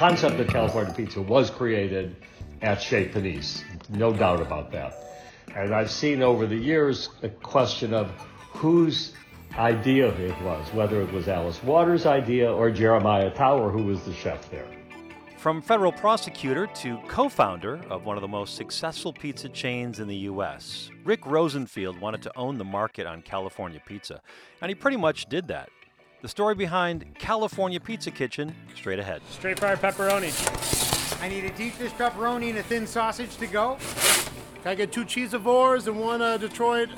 concept of California pizza was created at Chez Panisse, no doubt about that. And I've seen over the years a question of whose idea it was, whether it was Alice Waters' idea or Jeremiah Tower, who was the chef there. From federal prosecutor to co founder of one of the most successful pizza chains in the U.S., Rick Rosenfield wanted to own the market on California pizza, and he pretty much did that. The story behind California Pizza Kitchen, straight ahead. Straight fried pepperoni. I need a deep dish pepperoni and a thin sausage to go. Can I get two cheesivores and one uh, Detroit?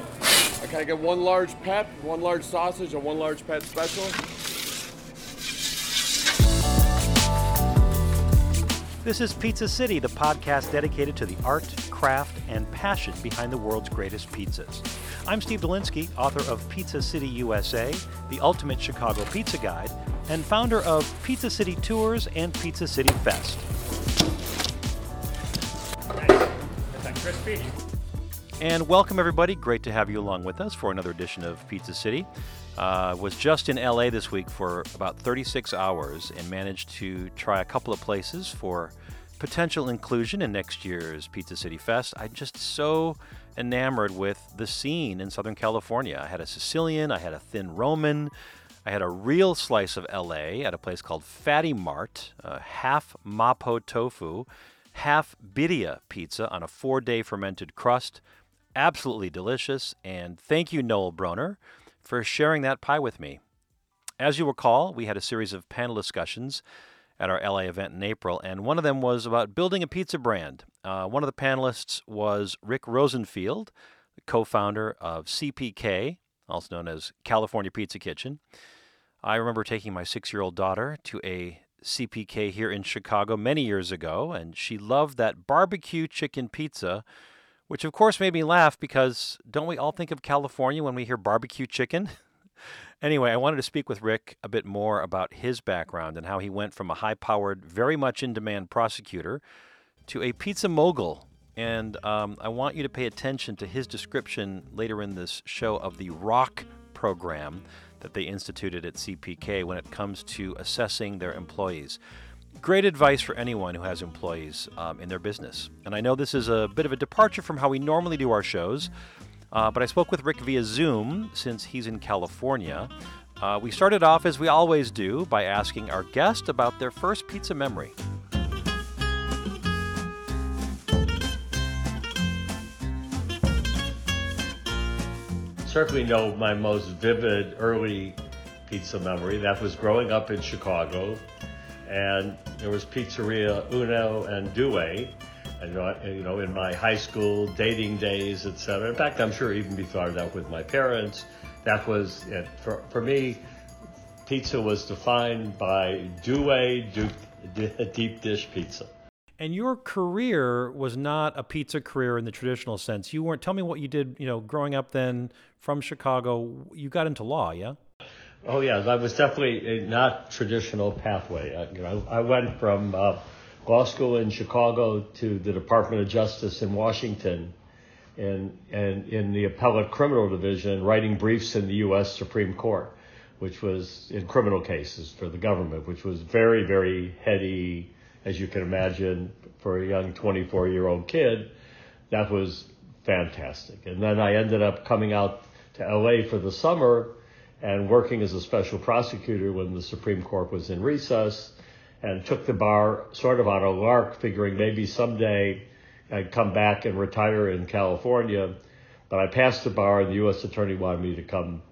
Can I get one large pep, one large sausage, and one large pet special? This is Pizza City, the podcast dedicated to the art, craft, and passion behind the world's greatest pizzas. I'm Steve Dolinsky, author of Pizza City USA, the ultimate Chicago pizza guide, and founder of Pizza City Tours and Pizza City Fest. And welcome, everybody. Great to have you along with us for another edition of Pizza City. Uh, was just in LA this week for about 36 hours and managed to try a couple of places for potential inclusion in next year's Pizza City Fest. I'm just so enamored with the scene in Southern California. I had a Sicilian, I had a thin Roman, I had a real slice of LA at a place called Fatty Mart, uh, half Mapo tofu, half birria pizza on a four day fermented crust. Absolutely delicious. And thank you, Noel Broner for sharing that pie with me. As you recall, we had a series of panel discussions at our LA event in April, and one of them was about building a pizza brand. Uh, one of the panelists was Rick Rosenfield, co founder of CPK, also known as California Pizza Kitchen. I remember taking my six year old daughter to a CPK here in Chicago many years ago, and she loved that barbecue chicken pizza which of course made me laugh because don't we all think of California when we hear barbecue chicken? anyway, I wanted to speak with Rick a bit more about his background and how he went from a high powered, very much in demand prosecutor to a pizza mogul. And um, I want you to pay attention to his description later in this show of the ROCK program that they instituted at CPK when it comes to assessing their employees great advice for anyone who has employees um, in their business. And I know this is a bit of a departure from how we normally do our shows, uh, but I spoke with Rick via Zoom since he's in California. Uh, we started off, as we always do, by asking our guest about their first pizza memory. Certainly know my most vivid early pizza memory. That was growing up in Chicago and there was Pizzeria Uno and Due. You know, in my high school dating days, etc. In fact, I'm sure even before that with my parents, that was it. For, for me, pizza was defined by Due deep dish pizza. And your career was not a pizza career in the traditional sense. You weren't. Tell me what you did. You know, growing up then from Chicago, you got into law, yeah? Oh yeah, that was definitely a not traditional pathway. I, you know, I went from uh, law school in Chicago to the Department of Justice in Washington, and and in the appellate criminal division, writing briefs in the U.S. Supreme Court, which was in criminal cases for the government, which was very very heady, as you can imagine, for a young 24 year old kid. That was fantastic. And then I ended up coming out to L.A. for the summer and working as a special prosecutor when the Supreme Court was in recess and took the bar sort of on a lark, figuring maybe someday I'd come back and retire in California. But I passed the bar, and the U.S. Attorney wanted me to come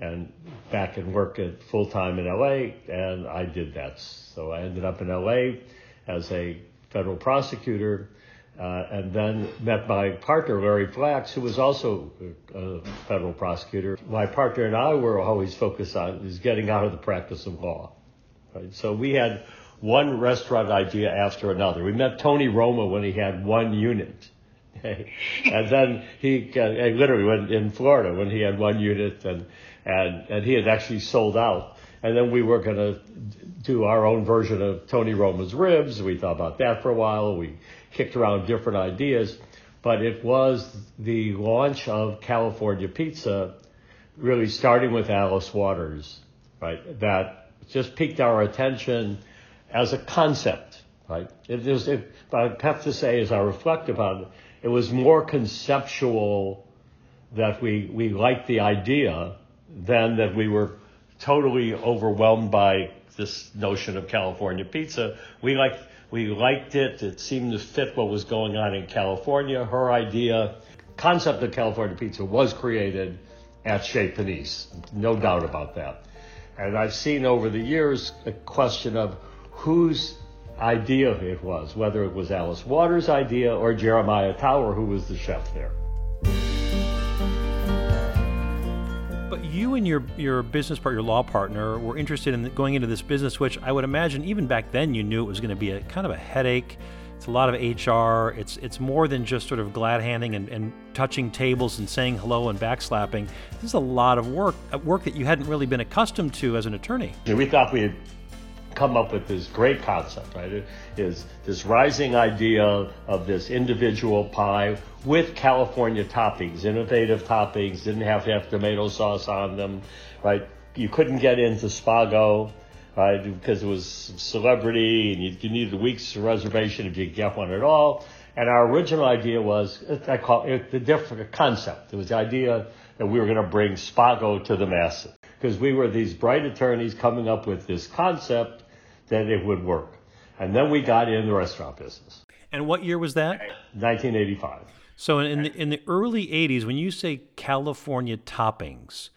and back and work at full time in LA, and I did that. So I ended up in LA as a federal prosecutor uh, and then met my partner, Larry Flax, who was also a federal prosecutor. My partner and I were always focused on is getting out of the practice of law. Right? So we had one restaurant idea after another. We met Tony Roma when he had one unit. and then he uh, literally went in Florida when he had one unit and, and, and he had actually sold out. And then we were going to do our own version of Tony Roma's ribs. We thought about that for a while. We kicked around different ideas, but it was the launch of California Pizza, really starting with Alice Waters, right? That just piqued our attention as a concept, right? It was, it, I have to say, as I reflect upon it, it was more conceptual that we, we liked the idea than that we were totally overwhelmed by this notion of California pizza. We liked, we liked it. It seemed to fit what was going on in California. Her idea, concept of California pizza was created at Chez Panisse. No doubt about that. And I've seen over the years a question of whose idea it was, whether it was Alice Waters' idea or Jeremiah Tower, who was the chef there. But you and your your business partner, your law partner, were interested in going into this business, which I would imagine even back then you knew it was going to be a kind of a headache. It's a lot of HR. It's it's more than just sort of glad handing and, and touching tables and saying hello and backslapping. This is a lot of work, work that you hadn't really been accustomed to as an attorney. We thought we had come up with this great concept, right? It is this rising idea of this individual pie with California toppings, innovative toppings, didn't have to have tomato sauce on them, right? You couldn't get into Spago, right? Because it was celebrity and you, you needed a week's reservation if you could get one at all. And our original idea was, I call it the different concept. It was the idea that we were going to bring Spago to the masses because we were these bright attorneys coming up with this concept that it would work. And then we got in the restaurant business. And what year was that? 1985. So in the, in the early 80s, when you say California toppings,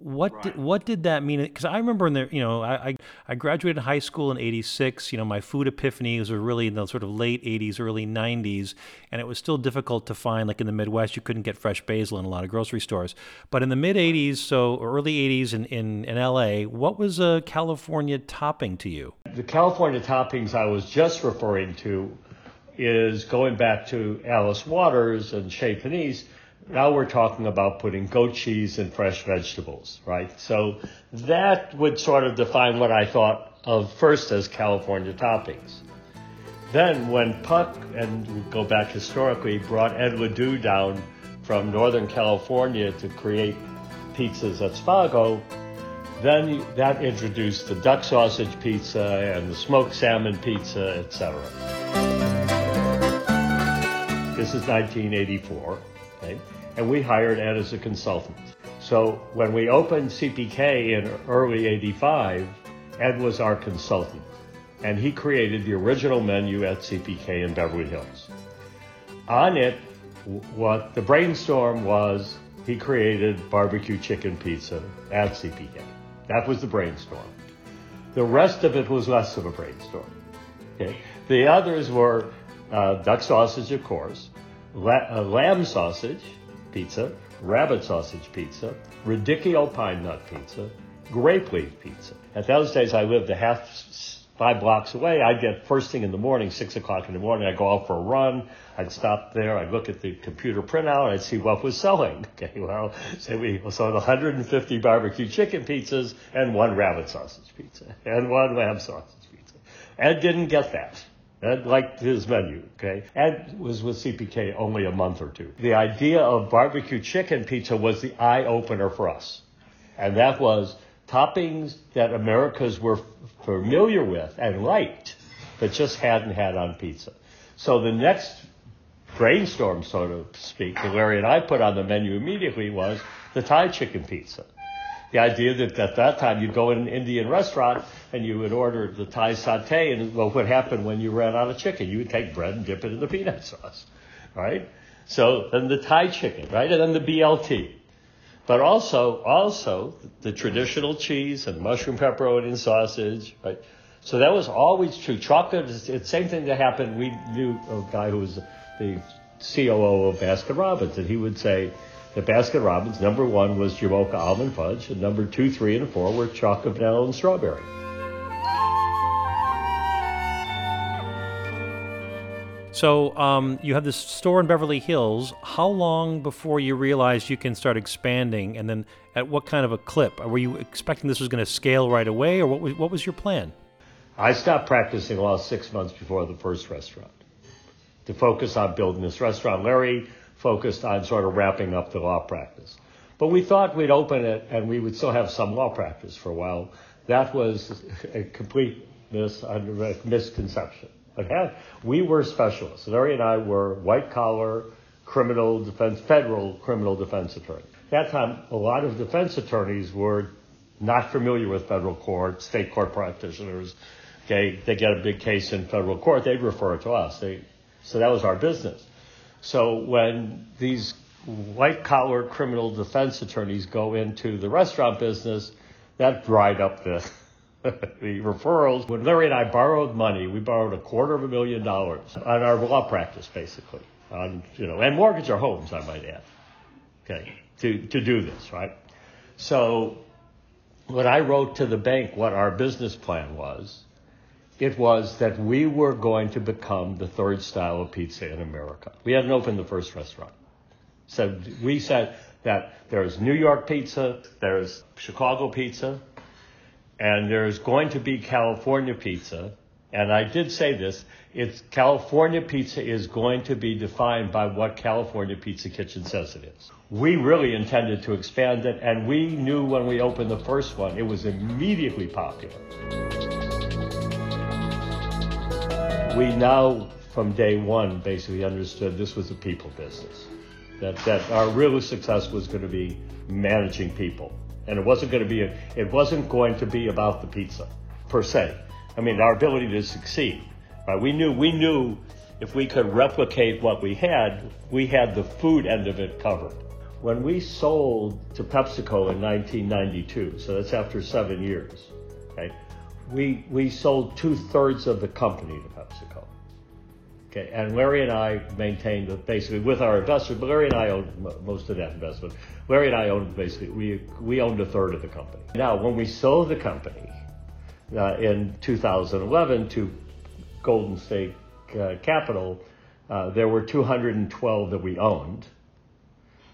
what right. did, what did that mean? Because I remember in the you know I, I graduated high school in '86. You know my food epiphanies were really in the sort of late '80s, early '90s, and it was still difficult to find. Like in the Midwest, you couldn't get fresh basil in a lot of grocery stores. But in the mid '80s, so early '80s in in, in LA, what was a California topping to you? The California toppings I was just referring to is going back to Alice Waters and Chez Panisse now we're talking about putting goat cheese and fresh vegetables, right? So that would sort of define what I thought of first as California toppings. Then when Puck, and we go back historically, brought Ed LaDou down from Northern California to create pizzas at Spago, then that introduced the duck sausage pizza and the smoked salmon pizza, etc. This is 1984. Okay? And we hired Ed as a consultant. So when we opened CPK in early 85, Ed was our consultant, and he created the original menu at CPK in Beverly Hills. On it, what the brainstorm was, he created barbecue chicken pizza at CPK. That was the brainstorm. The rest of it was less of a brainstorm. Okay? The others were uh, duck sausage, of course, la- uh, lamb sausage, pizza, rabbit sausage pizza, radicchio pine nut pizza, grape leaf pizza. At those days, I lived a half five blocks away. I'd get first thing in the morning, six o'clock in the morning. I'd go out for a run. I'd stop there. I'd look at the computer printout. I'd see what was selling. Okay, well, say we sold 150 barbecue chicken pizzas and one rabbit sausage pizza and one lamb sausage pizza. Ed didn't get that. Ed liked his menu, okay? Ed was with CPK only a month or two. The idea of barbecue chicken pizza was the eye opener for us. And that was toppings that Americans were familiar with and liked, but just hadn't had on pizza. So the next brainstorm, so to speak, that Larry and I put on the menu immediately was the Thai chicken pizza. The idea that at that time you'd go in an Indian restaurant and you would order the Thai satay, and what happened when you ran out of chicken? You would take bread and dip it in the peanut sauce, right? So then the Thai chicken, right, and then the BLT, but also also the traditional cheese and mushroom pepperoni and sausage, right? So that was always true. Chocolate is the same thing that happened. We knew a guy who was the COO of Baskin Robbins, and he would say at Baskin Robbins, number one was Jamocha almond fudge, and number two, three, and four were chocolate vanilla and strawberry. So um, you have this store in Beverly Hills. How long before you realized you can start expanding, and then at what kind of a clip? Were you expecting this was going to scale right away, or what was, what was your plan? I stopped practicing law six months before the first restaurant to focus on building this restaurant. Larry focused on sort of wrapping up the law practice. But we thought we'd open it and we would still have some law practice for a while. That was a complete mis, uh, misconception. Okay? We were specialists. Larry and I were white collar criminal defense, federal criminal defense attorneys. At that time, a lot of defense attorneys were not familiar with federal court, state court practitioners. Okay, they get a big case in federal court, they'd refer it to us. They, so that was our business. So when these white collar criminal defense attorneys go into the restaurant business, that dried up the the referrals. When Larry and I borrowed money, we borrowed a quarter of a million dollars on our law practice, basically, on you know, and mortgage our homes, I might add. Okay, to to do this, right? So when I wrote to the bank what our business plan was, it was that we were going to become the third style of pizza in America. We hadn't opened the first restaurant. So we said that there's New York pizza, there's Chicago pizza, and there's going to be California pizza. And I did say this, it's California pizza is going to be defined by what California Pizza Kitchen says it is. We really intended to expand it, and we knew when we opened the first one, it was immediately popular. We now, from day one, basically understood this was a people business. That, that our real success was going to be managing people and it wasn't going to be a, it wasn't going to be about the pizza per se. I mean, our ability to succeed. Right? We knew we knew if we could replicate what we had, we had the food end of it covered. When we sold to PepsiCo in 1992, so that's after seven years, okay, we we sold two thirds of the company to PepsiCo. Okay, and Larry and I maintained that basically with our investors, but Larry and I owned most of that investment. Larry and I owned basically, we, we owned a third of the company. Now, when we sold the company uh, in 2011 to Golden State uh, Capital, uh, there were 212 that we owned.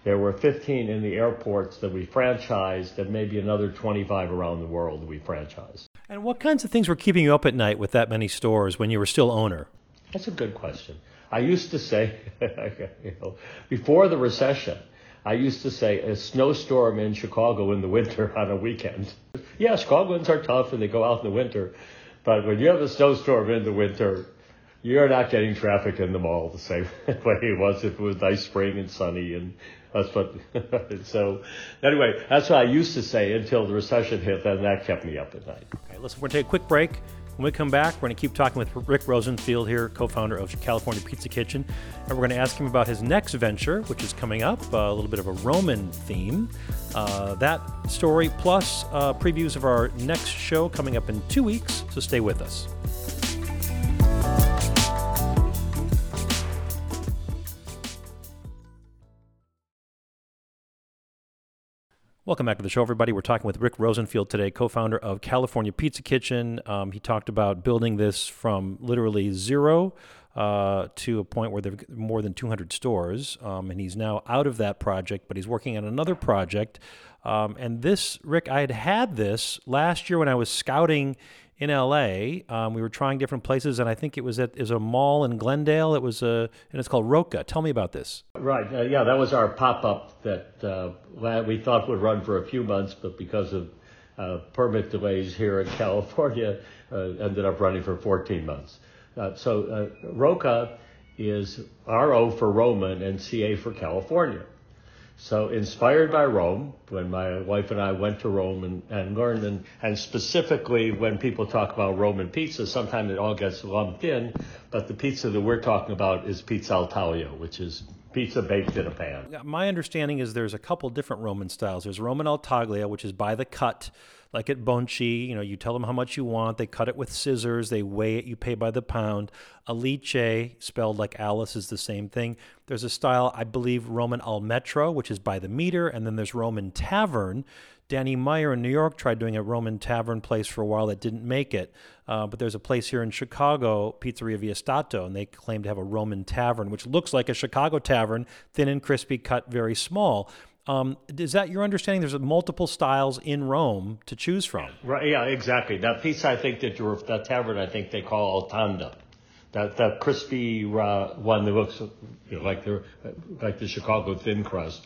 There were 15 in the airports that we franchised, and maybe another 25 around the world that we franchised. And what kinds of things were keeping you up at night with that many stores when you were still owner? That's a good question. I used to say, you know, before the recession, I used to say a snowstorm in Chicago in the winter on a weekend. Yeah, Chicagoans are tough and they go out in the winter, but when you have a snowstorm in the winter, you're not getting traffic in the mall the same way it was if it was nice spring and sunny and that's what so anyway that's what i used to say until the recession hit and that kept me up at night okay listen we're going to take a quick break when we come back, we're going to keep talking with Rick Rosenfield here, co founder of California Pizza Kitchen. And we're going to ask him about his next venture, which is coming up, uh, a little bit of a Roman theme. Uh, that story, plus uh, previews of our next show coming up in two weeks. So stay with us. Welcome back to the show, everybody. We're talking with Rick Rosenfield today, co founder of California Pizza Kitchen. Um, he talked about building this from literally zero uh, to a point where there are more than 200 stores. Um, and he's now out of that project, but he's working on another project. Um, and this, Rick, I had had this last year when I was scouting in LA. Um, we were trying different places, and I think it was at is a mall in Glendale. It was a and it's called Roca. Tell me about this. Right. Uh, yeah, that was our pop up that uh, we thought would run for a few months, but because of uh, permit delays here in California, uh, ended up running for 14 months. Uh, so uh, Roca is RO for Roman and CA for California. So inspired by Rome, when my wife and I went to Rome and, and learned, and, and specifically when people talk about Roman pizza, sometimes it all gets lumped in, but the pizza that we're talking about is pizza al taglio, which is pizza baked in a pan. My understanding is there's a couple different Roman styles. There's Roman al taglio, which is by the cut, like at Bonci, you know, you tell them how much you want, they cut it with scissors, they weigh it, you pay by the pound. Alice, spelled like Alice, is the same thing. There's a style, I believe, Roman al metro, which is by the meter, and then there's Roman tavern. Danny Meyer in New York tried doing a Roman tavern place for a while that didn't make it. Uh, but there's a place here in Chicago, Pizzeria Via Stato, and they claim to have a Roman tavern, which looks like a Chicago tavern, thin and crispy, cut very small. Um, is that your understanding? There's multiple styles in Rome to choose from. Right. Yeah. Exactly. That pizza, I think that you're that tavern, I think they call Altanda. That that crispy uh, one that looks you know, like the like the Chicago thin crust.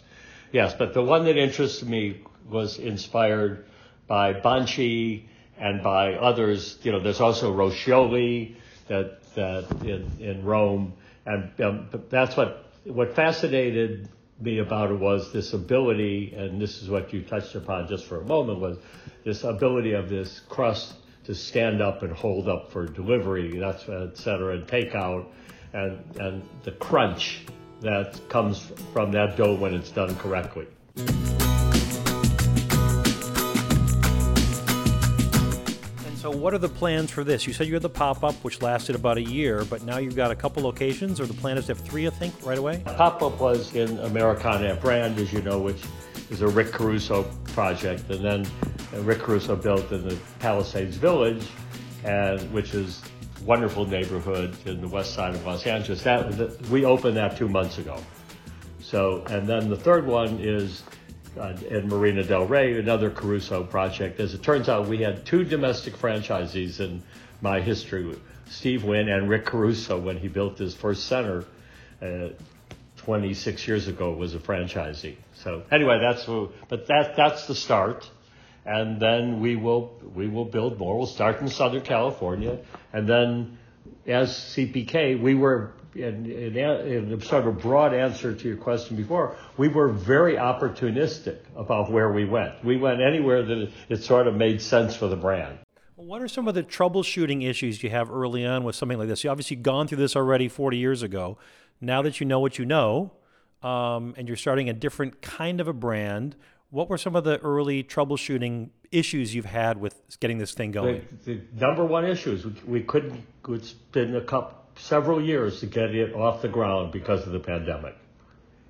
Yes, but the one that interested me was inspired by Bonci and by others. You know, there's also Roscioli that that in in Rome, and um, that's what what fascinated me about it was this ability, and this is what you touched upon just for a moment, was this ability of this crust to stand up and hold up for delivery, that's et cetera, and takeout, and and the crunch that comes from that dough when it's done correctly. What are the plans for this? You said you had the pop up, which lasted about a year, but now you've got a couple locations, or the plan is to have three, I think, right away? Pop up was in Americana brand, as you know, which is a Rick Caruso project. And then Rick Caruso built in the Palisades Village, and which is wonderful neighborhood in the west side of Los Angeles. That, we opened that two months ago. So, and then the third one is uh, in Marina Del Rey, another Caruso project. As it turns out, we had two domestic franchisees in my history Steve Wynn and Rick Caruso when he built his first center. Uh, 26 years ago was a franchisee. So anyway, that's but that that's the start, and then we will we will build more. We'll start in Southern California, and then as CPK, we were in, in, in sort of a broad answer to your question before, we were very opportunistic about where we went. We went anywhere that it, it sort of made sense for the brand. What are some of the troubleshooting issues you have early on with something like this? You obviously gone through this already 40 years ago. Now that you know what you know, um, and you're starting a different kind of a brand, what were some of the early troubleshooting issues you've had with getting this thing going? The, the number one issue is we, we couldn't. It's been a couple several years to get it off the ground because of the pandemic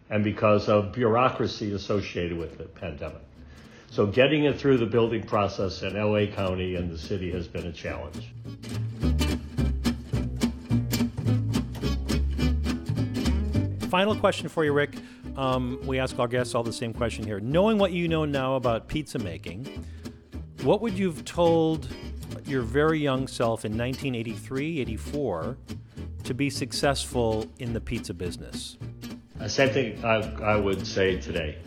and because of bureaucracy associated with the pandemic. So getting it through the building process in LA County and the city has been a challenge. Final question for you, Rick. Um, we ask our guests all the same question here. Knowing what you know now about pizza making, what would you have told your very young self in 1983, 84 to be successful in the pizza business? The same thing I, I would say today.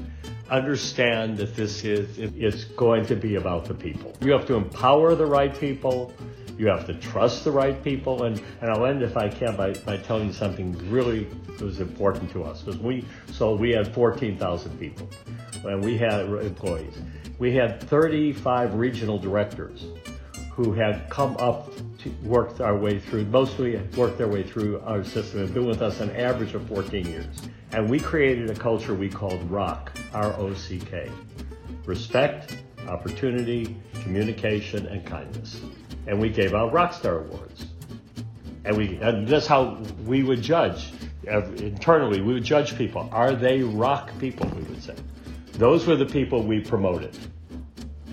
Understand that this is it's going to be about the people. You have to empower the right people. You have to trust the right people. And, and I'll end, if I can, by, by telling you something really was important to us. Because we, so we had 14,000 people and we had employees. We had 35 regional directors who had come up to work our way through, mostly worked their way through our system and been with us an average of 14 years. And we created a culture we called ROCK, R-O-C-K. Respect, opportunity, communication, and kindness. And we gave out Rockstar Awards. And we, and that's how we would judge internally. We would judge people. Are they rock people, we would say. Those were the people we promoted.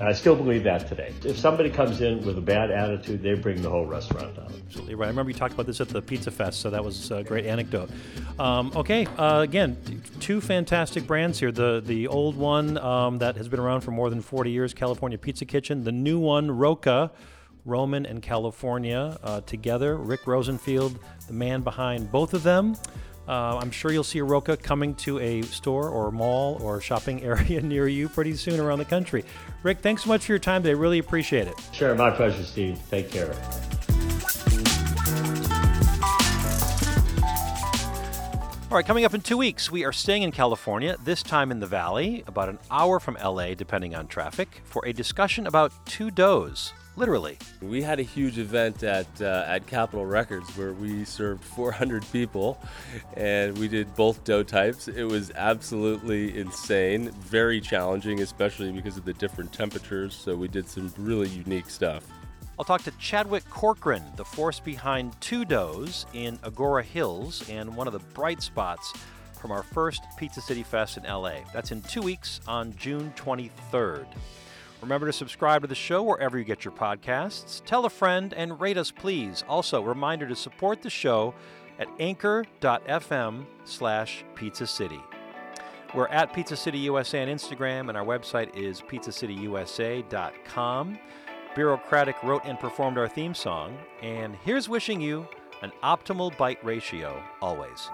And I still believe that today. If somebody comes in with a bad attitude, they bring the whole restaurant down. Absolutely right. I remember you talked about this at the Pizza Fest, so that was a great anecdote. Um, okay, uh, again, two fantastic brands here. The the old one um, that has been around for more than 40 years, California Pizza Kitchen. The new one, Roca. Roman and California uh, together. Rick Rosenfield, the man behind both of them. Uh, I'm sure you'll see a Roca coming to a store or mall or shopping area near you pretty soon around the country. Rick, thanks so much for your time today. Really appreciate it. Sure, my pleasure, Steve. Take care. All right, coming up in two weeks, we are staying in California, this time in the Valley, about an hour from LA, depending on traffic, for a discussion about two doughs literally. We had a huge event at uh, at Capitol Records where we served 400 people, and we did both dough types. It was absolutely insane, very challenging, especially because of the different temperatures. So we did some really unique stuff. I'll talk to Chadwick Corcoran, the force behind Two Doughs in Agoura Hills, and one of the bright spots from our first Pizza City Fest in LA. That's in two weeks on June 23rd. Remember to subscribe to the show wherever you get your podcasts. Tell a friend and rate us, please. Also, reminder to support the show at anchor.fm slash pizza city. We're at Pizza City USA on Instagram, and our website is pizzacityusa.com. Bureaucratic wrote and performed our theme song, and here's wishing you an optimal bite ratio always.